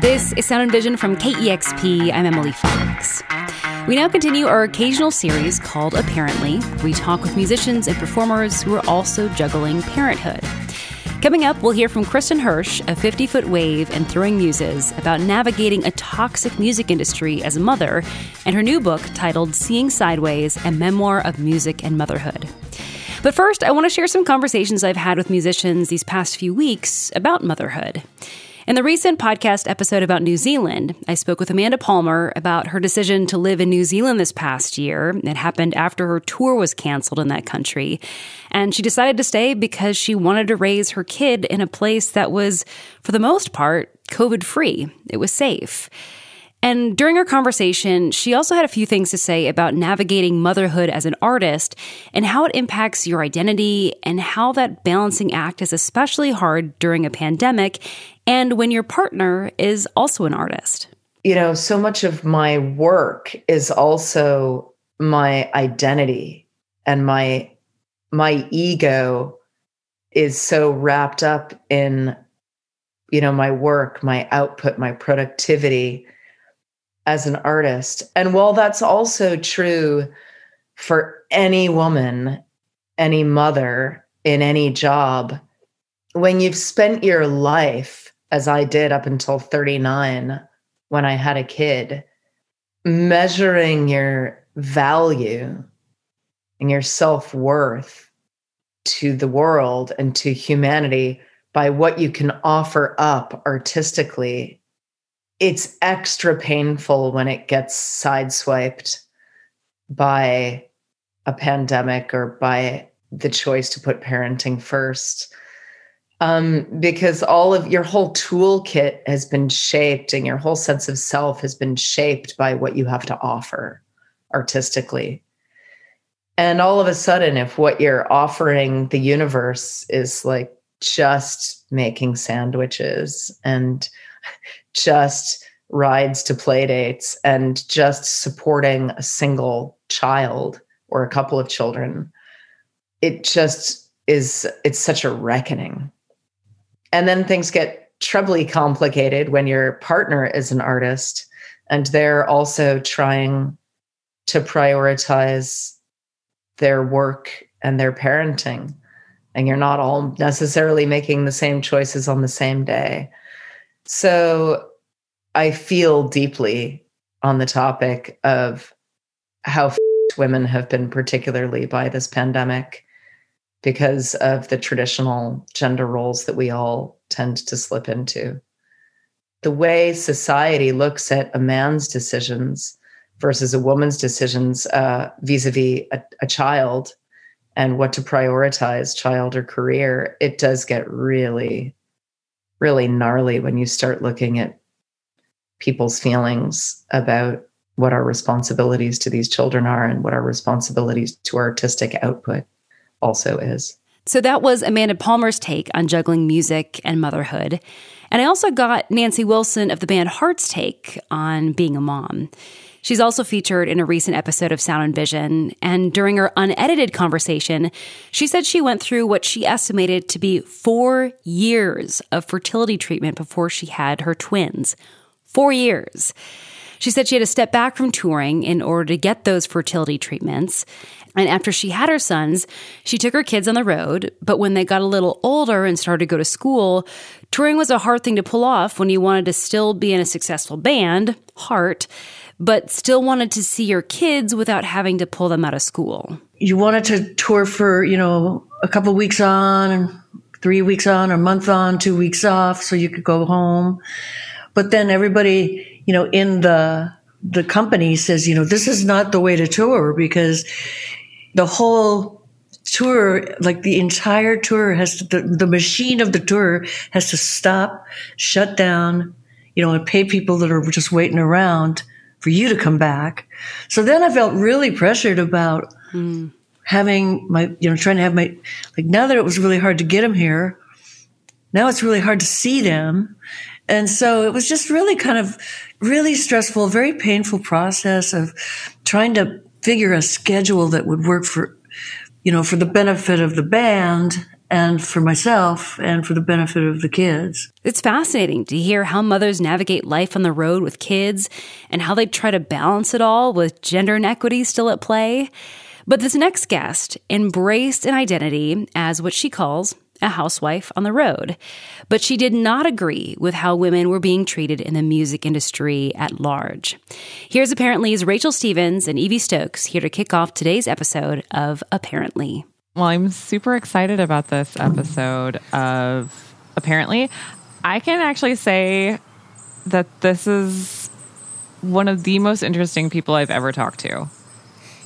This is Sound and Vision from KEXP. I'm Emily Fox. We now continue our occasional series called Apparently. We talk with musicians and performers who are also juggling parenthood. Coming up, we'll hear from Kristin Hersh of 50 Foot Wave and Throwing Muses about navigating a toxic music industry as a mother and her new book titled Seeing Sideways A Memoir of Music and Motherhood. But first, I want to share some conversations I've had with musicians these past few weeks about motherhood. In the recent podcast episode about New Zealand, I spoke with Amanda Palmer about her decision to live in New Zealand this past year. It happened after her tour was canceled in that country. And she decided to stay because she wanted to raise her kid in a place that was, for the most part, COVID free. It was safe. And during our conversation, she also had a few things to say about navigating motherhood as an artist and how it impacts your identity and how that balancing act is especially hard during a pandemic and when your partner is also an artist. You know, so much of my work is also my identity and my my ego is so wrapped up in you know my work my output my productivity as an artist. And while that's also true for any woman, any mother in any job, when you've spent your life, as I did up until 39 when I had a kid, measuring your value and your self worth to the world and to humanity by what you can offer up artistically it's extra painful when it gets sideswiped by a pandemic or by the choice to put parenting first. Um, because all of your whole toolkit has been shaped and your whole sense of self has been shaped by what you have to offer artistically. And all of a sudden, if what you're offering the universe is like just making sandwiches and just rides to play dates and just supporting a single child or a couple of children. It just is it's such a reckoning. And then things get trebly complicated when your partner is an artist and they're also trying to prioritize their work and their parenting. And you're not all necessarily making the same choices on the same day so I feel deeply on the topic of how women have been, particularly by this pandemic, because of the traditional gender roles that we all tend to slip into. The way society looks at a man's decisions versus a woman's decisions uh, vis a vis a child and what to prioritize, child or career, it does get really really gnarly when you start looking at people's feelings about what our responsibilities to these children are and what our responsibilities to artistic output also is. So that was Amanda Palmer's take on juggling music and motherhood. And I also got Nancy Wilson of the band Heart's take on being a mom. She's also featured in a recent episode of Sound and Vision. And during her unedited conversation, she said she went through what she estimated to be four years of fertility treatment before she had her twins. Four years. She said she had to step back from touring in order to get those fertility treatments. And after she had her sons, she took her kids on the road. But when they got a little older and started to go to school, touring was a hard thing to pull off when you wanted to still be in a successful band, Heart, but still wanted to see your kids without having to pull them out of school. You wanted to tour for, you know, a couple weeks on and three weeks on, a month on, two weeks off, so you could go home. But then everybody, you know, in the the company says, you know, this is not the way to tour because the whole tour, like the entire tour has to, the, the machine of the tour has to stop, shut down, you know, and pay people that are just waiting around for you to come back. So then I felt really pressured about mm. having my, you know, trying to have my, like now that it was really hard to get them here, now it's really hard to see them. And so it was just really kind of really stressful, very painful process of trying to figure a schedule that would work for, you know, for the benefit of the band and for myself and for the benefit of the kids. It's fascinating to hear how mothers navigate life on the road with kids and how they try to balance it all with gender inequity still at play. But this next guest embraced an identity as what she calls a housewife on the road. But she did not agree with how women were being treated in the music industry at large. Here's Apparently's Rachel Stevens and Evie Stokes here to kick off today's episode of Apparently. Well, I'm super excited about this episode of Apparently. I can actually say that this is one of the most interesting people I've ever talked to.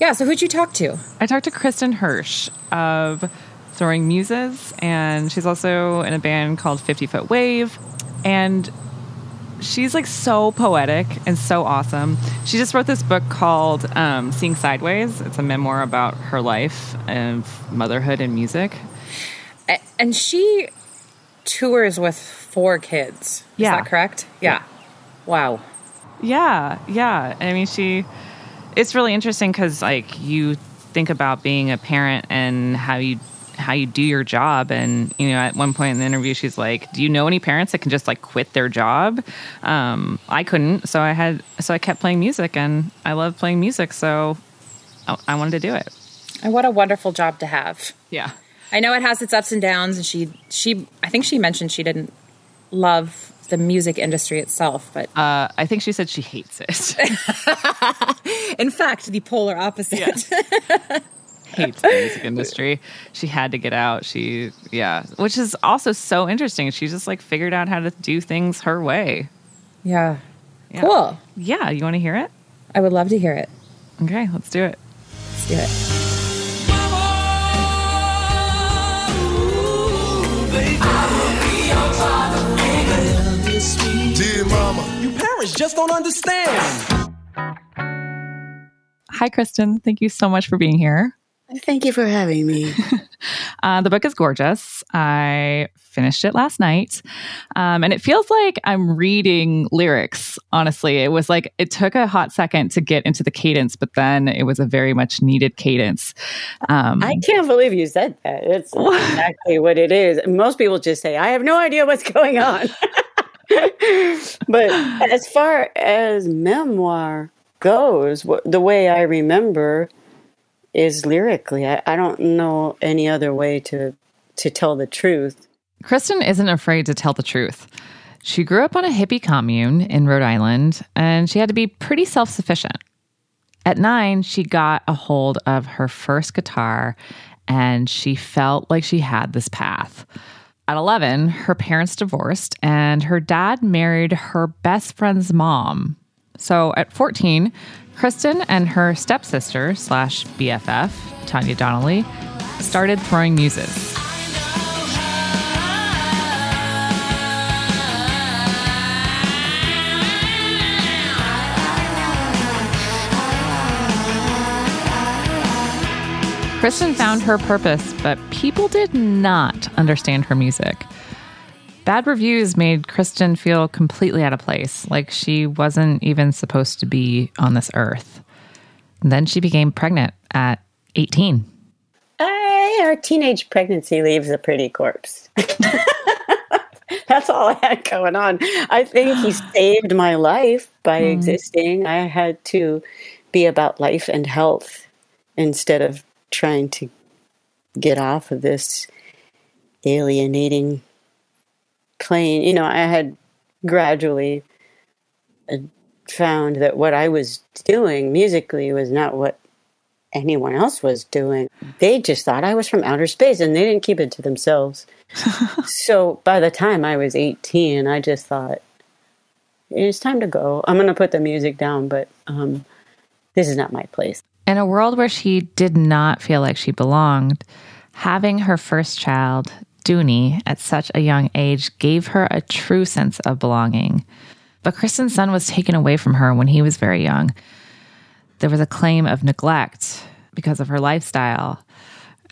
Yeah, so who'd you talk to? I talked to Kristin Hersh of Throwing Muses, and she's also in a band called 50 Foot Wave. And she's like so poetic and so awesome. She just wrote this book called um, Seeing Sideways. It's a memoir about her life and motherhood and music. And she tours with four kids. Yeah. Is that correct? Yeah. Wow. Yeah, yeah. I mean, she. It's really interesting because, like, you think about being a parent and how you how you do your job. And you know, at one point in the interview, she's like, "Do you know any parents that can just like quit their job?" Um, I couldn't, so I had, so I kept playing music, and I love playing music, so I, I wanted to do it. And what a wonderful job to have. Yeah, I know it has its ups and downs, and she she I think she mentioned she didn't love the music industry itself, but uh, I think she said she hates it. in fact, the polar opposite. Yeah. hates the music industry. She had to get out. She, yeah, which is also so interesting. She just like figured out how to do things her way. Yeah. Yeah. Cool. Yeah, you want to hear it? I would love to hear it. Okay, let's do it. Let's do it. Dear mama, you parents just don't understand. Hi, Kristin. Thank you so much for being here. Thank you for having me. Uh, the book is gorgeous. I finished it last night. Um, and it feels like I'm reading lyrics, honestly. It was like it took a hot second to get into the cadence, but then it was a very much needed cadence. Um, I can't believe you said that. It's exactly what it is. Most people just say, I have no idea what's going on. but as far as memoir goes, wh- the way I remember is lyrically. I, I don't know any other way to to tell the truth. Kristin isn't afraid to tell the truth. She grew up on a hippie commune in Rhode Island, and she had to be pretty self sufficient. At nine, she got a hold of her first guitar, and she felt like she had this path. At 11, her parents divorced, and her dad married her best friend's mom. So at 14, Kristin and her stepsister slash BFF, Tanya Donelly, started throwing muses. Kristin found her purpose, but people did not understand her music. Bad reviews made Kristin feel completely out of place, like she wasn't even supposed to be on this earth. And then she became pregnant at 18. I, our teenage pregnancy leaves a pretty corpse. That's all I had going on. I think he saved my life by hmm. existing. I had to be about life and health instead of trying to get off of this alienating plane. You know, I had gradually uh, found that what I was doing musically was not what anyone else was doing. They just thought I was from outer space and they didn't keep it to themselves. so by the time I was 18, I just thought, it's time to go. I'm going to put the music down, but um, this is not my place. In a world where she did not feel like she belonged, having her first child, Dooney, at such a young age gave her a true sense of belonging. But Kristin's son was taken away from her when he was very young. There was a claim of neglect because of her lifestyle.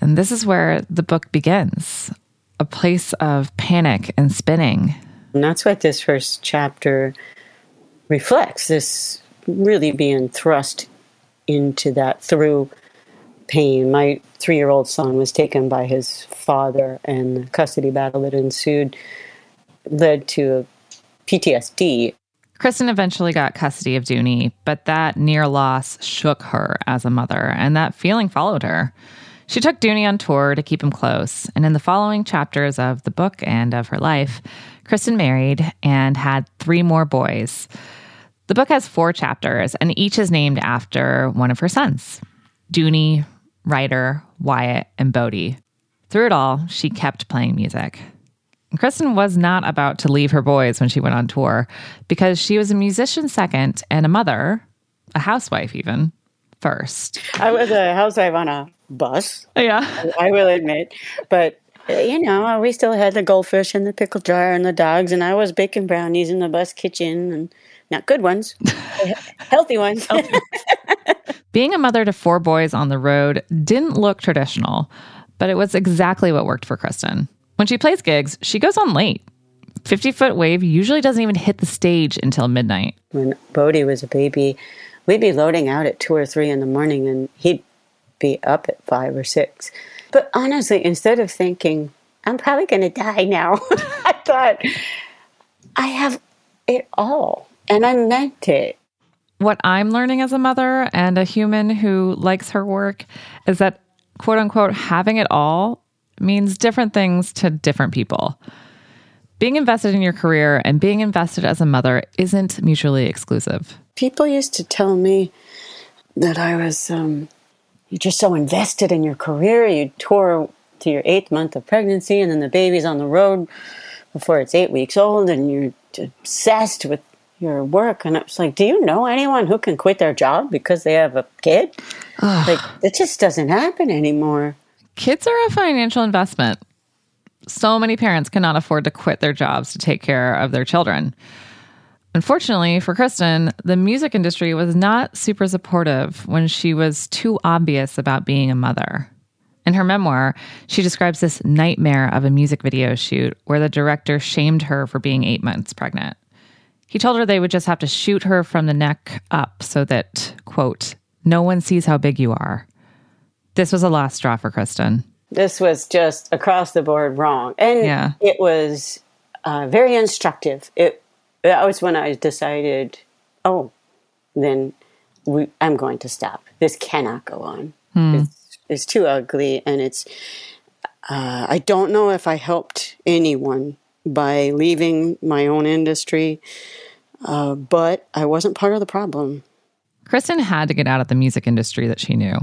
And this is where the book begins a place of panic and spinning. And that's what this first chapter reflects this really being thrust into that through pain. My three year old son was taken by his father, and the custody battle that ensued led to PTSD. Kristin eventually got custody of Dooney, but that near loss shook her as a mother, and that feeling followed her. She took Dooney on tour to keep him close, and in the following chapters of the book and of her life, Kristin married and had three more boys. The book has four chapters, and each is named after one of her sons Dooney, Ryder, Wyatt, and Bodhi. Through it all, she kept playing music. Kristin was not about to leave her boys when she went on tour because she was a musician second and a mother, a housewife even, first. I was a housewife on a bus. Yeah. I will admit. But, you know, we still had the goldfish and the pickle jar and the dogs, and I was baking brownies in the bus kitchen and not good ones, healthy ones. Being a mother to four boys on the road didn't look traditional, but it was exactly what worked for Kristin. When she plays gigs, she goes on late. 50 Foot Wave usually doesn't even hit the stage until midnight. when Bodhi was a baby, we'd be loading out at two or three in the morning, and he'd be up at five or six. But honestly, instead of thinking, I'm probably going to die now, I thought, I have it all. And I meant it. What I'm learning as a mother and a human who likes her work is that, quote unquote, having it all means different things to different people. Being invested in your career and being invested as a mother isn't mutually exclusive. People used to tell me that I was, um, you're just so invested in your career. You tour to your eighth month of pregnancy, and then the baby's on the road before it's eight weeks old, and you're obsessed with your work. And I was like, do you know anyone who can quit their job because they have a kid? like, it just doesn't happen anymore. Kids are a financial investment. So many parents cannot afford to quit their jobs to take care of their children. Unfortunately for Kristin, the music industry was not super supportive when she was too obvious about being a mother. In her memoir, she describes this nightmare of a music video shoot where the director shamed her for being eight months pregnant. He told her they would just have to shoot her from the neck up so that, quote, no one sees how big you are. This was a last straw for Kristin. This was just across the board wrong. And Yeah. it was uh, very instructive. It That was when I decided, oh, then we, I'm going to stop. This cannot go on. It's, it's too ugly. And it's, uh, I don't know if I helped anyone by leaving my own industry, uh, but I wasn't part of the problem. Kristin had to get out of the music industry that she knew.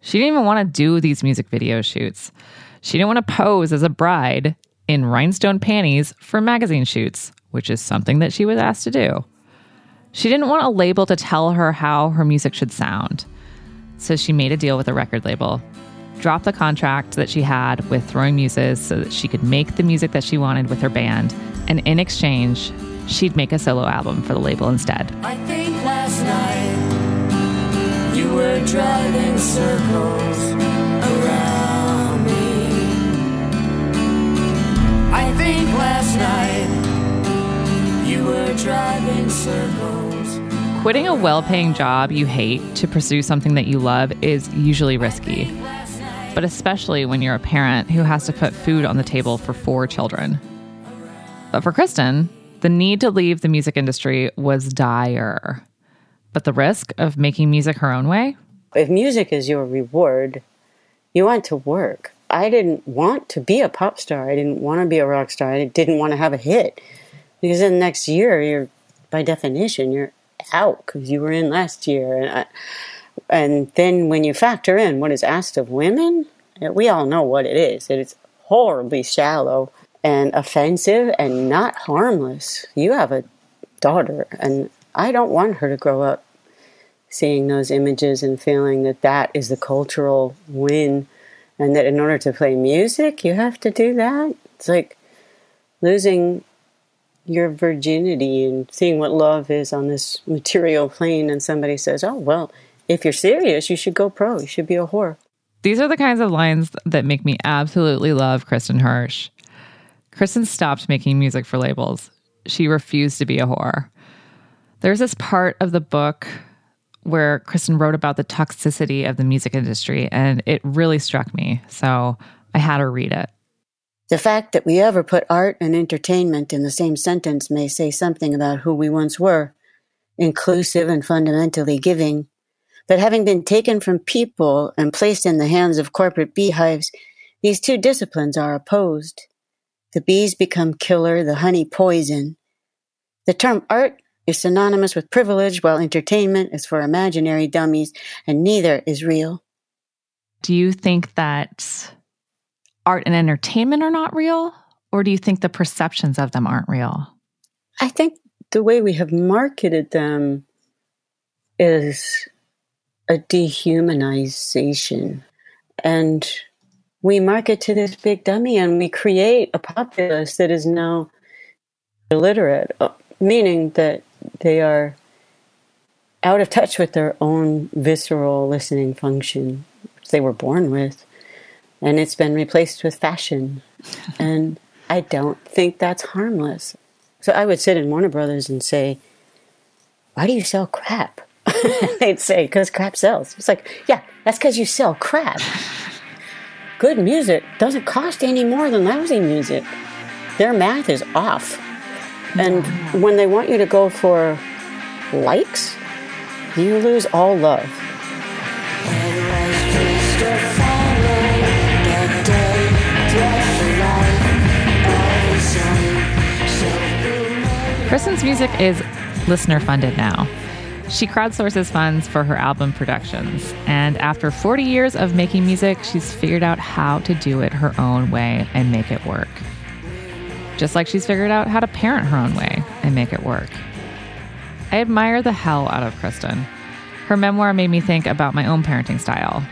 She didn't even want to do these music video shoots. She didn't want to pose as a bride in rhinestone panties for magazine shoots, which is something that she was asked to do. She didn't want a label to tell her how her music should sound. So she made a deal with a record label, dropped the contract that she had with Throwing Muses so that she could make the music that she wanted with her band, and in exchange, she'd make a solo album for the label instead. I think last night you were driving circles around me. I think last night you were driving circles. Quitting a well paying job you hate to pursue something that you love is usually risky, but especially when you're a parent who has to put food on the table for four children. But for Kristin, the need to leave the music industry was dire. But the risk of making music her own way? if music is your reward, you want to work. I didn't want to be a pop star. I didn't want to be a rock star. I didn't want to have a hit because then next year you're, by definition, you're out because you were in last year. And, I, and then when you factor in what is asked of women, we all know what it is. It's horribly shallow and offensive and not harmless. You have a daughter, and I don't want her to grow up seeing those images and feeling that that is the cultural win and that in order to play music you have to do that it's like losing your virginity and seeing what love is on this material plane and somebody says oh well if you're serious you should go pro you should be a whore These are the kinds of lines that make me absolutely love Kristin Hersh. Kristin stopped making music for labels. She refused to be a whore. There's this part of the book where Kristin wrote about the toxicity of the music industry, and it really struck me. So I had her read it. The fact that we ever put art and entertainment in the same sentence may say something about who we once were inclusive and fundamentally giving. But having been taken from people and placed in the hands of corporate beehives, these two disciplines are opposed. The bees become killer, the honey poison. The term art is synonymous with privilege, while entertainment is for imaginary dummies, and neither is real. Do you think that art and entertainment are not real? Or do you think the perceptions of them aren't real? I think the way we have marketed them is a dehumanization. And we market to this big dummy and we create a populace that is now illiterate, uh, meaning that they are out of touch with their own visceral listening function, which they were born with. And it's been replaced with fashion. and I don't think that's harmless. So I would sit in Warner Brothers and say, Why do you sell crap? They'd say, Because crap sells. It's like, Yeah, that's because you sell crap. Good music doesn't cost any more than lousy music. Their math is off. And when they want you to go for likes, you lose all love. Kristin's music is listener funded now. She crowdsources funds for her album productions, and after 40 years of making music, she's figured out how to do it her own way and make it work. Just like she's figured out how to parent her own way and make it work. I admire the hell out of Kristin. Her memoir made me think about my own parenting style.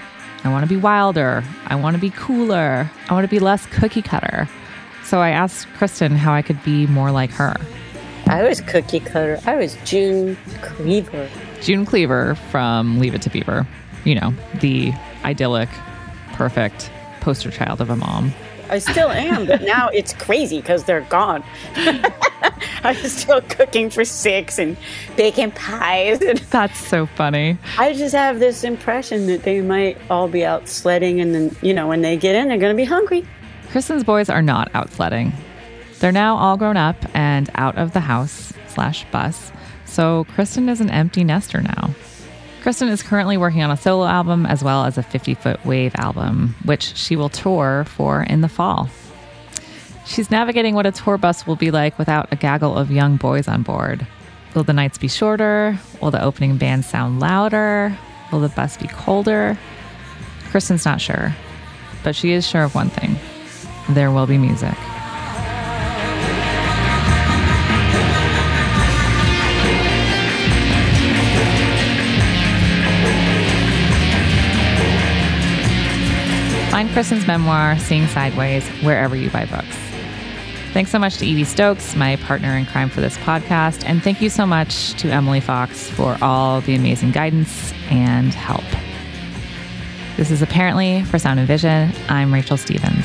I want to be wilder. I want to be cooler. I want to be less cookie cutter. So I asked Kristin how I could be more like her. I was cookie cutter. I was June Cleaver. June Cleaver from Leave It to Beaver. You know, the idyllic, perfect poster child of a mom. I still am, but now it's crazy because they're gone. I'm still cooking for six and baking pies. And That's so funny. I just have this impression that they might all be out sledding, and then, you know, when they get in, they're going to be hungry. Kristin's boys are not out sledding. They're now all grown up and out of the house slash bus, so Kristin is an empty nester now. Kristin is currently working on a solo album as well as a 50 foot wave album, which she will tour for in the fall. She's navigating what a tour bus will be like without a gaggle of young boys on board. Will the nights be shorter? Will the opening band sound louder? Will the bus be colder? Kristin's not sure, but she is sure of one thing there will be music. Find Kristin's memoir, Seeing Sideways, wherever you buy books. Thanks so much to Evie Stokes, my partner in crime for this podcast, and thank you so much to Emily Fox for all the amazing guidance and help. This is apparently for Sound and Vision. I'm Rachel Stevens.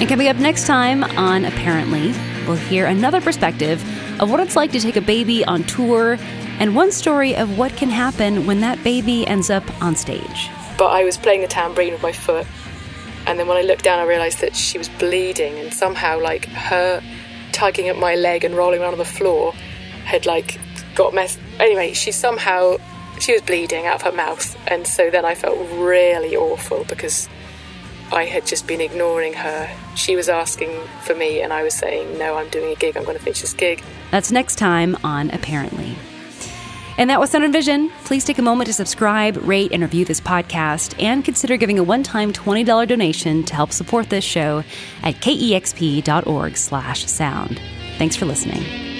And coming up next time on Apparently, we'll hear another perspective of what it's like to take a baby on tour and one story of what can happen when that baby ends up on stage. But I was playing the tambourine with my foot, and then when I looked down, I realised that she was bleeding, and somehow, like, her tugging at my leg and rolling around on the floor had, like, got messed. Anyway, she somehow. She was bleeding out of her mouth, and so then I felt really awful because I had just been ignoring her. She was asking for me, and I was saying, No, I'm doing a gig, I'm going to finish this gig. That's next time on Apparently. And that was Sound and Vision. Please take a moment to subscribe, rate, and review this podcast, and consider giving a one-time $20 donation to help support this show at kexp.org slash sound. Thanks for listening.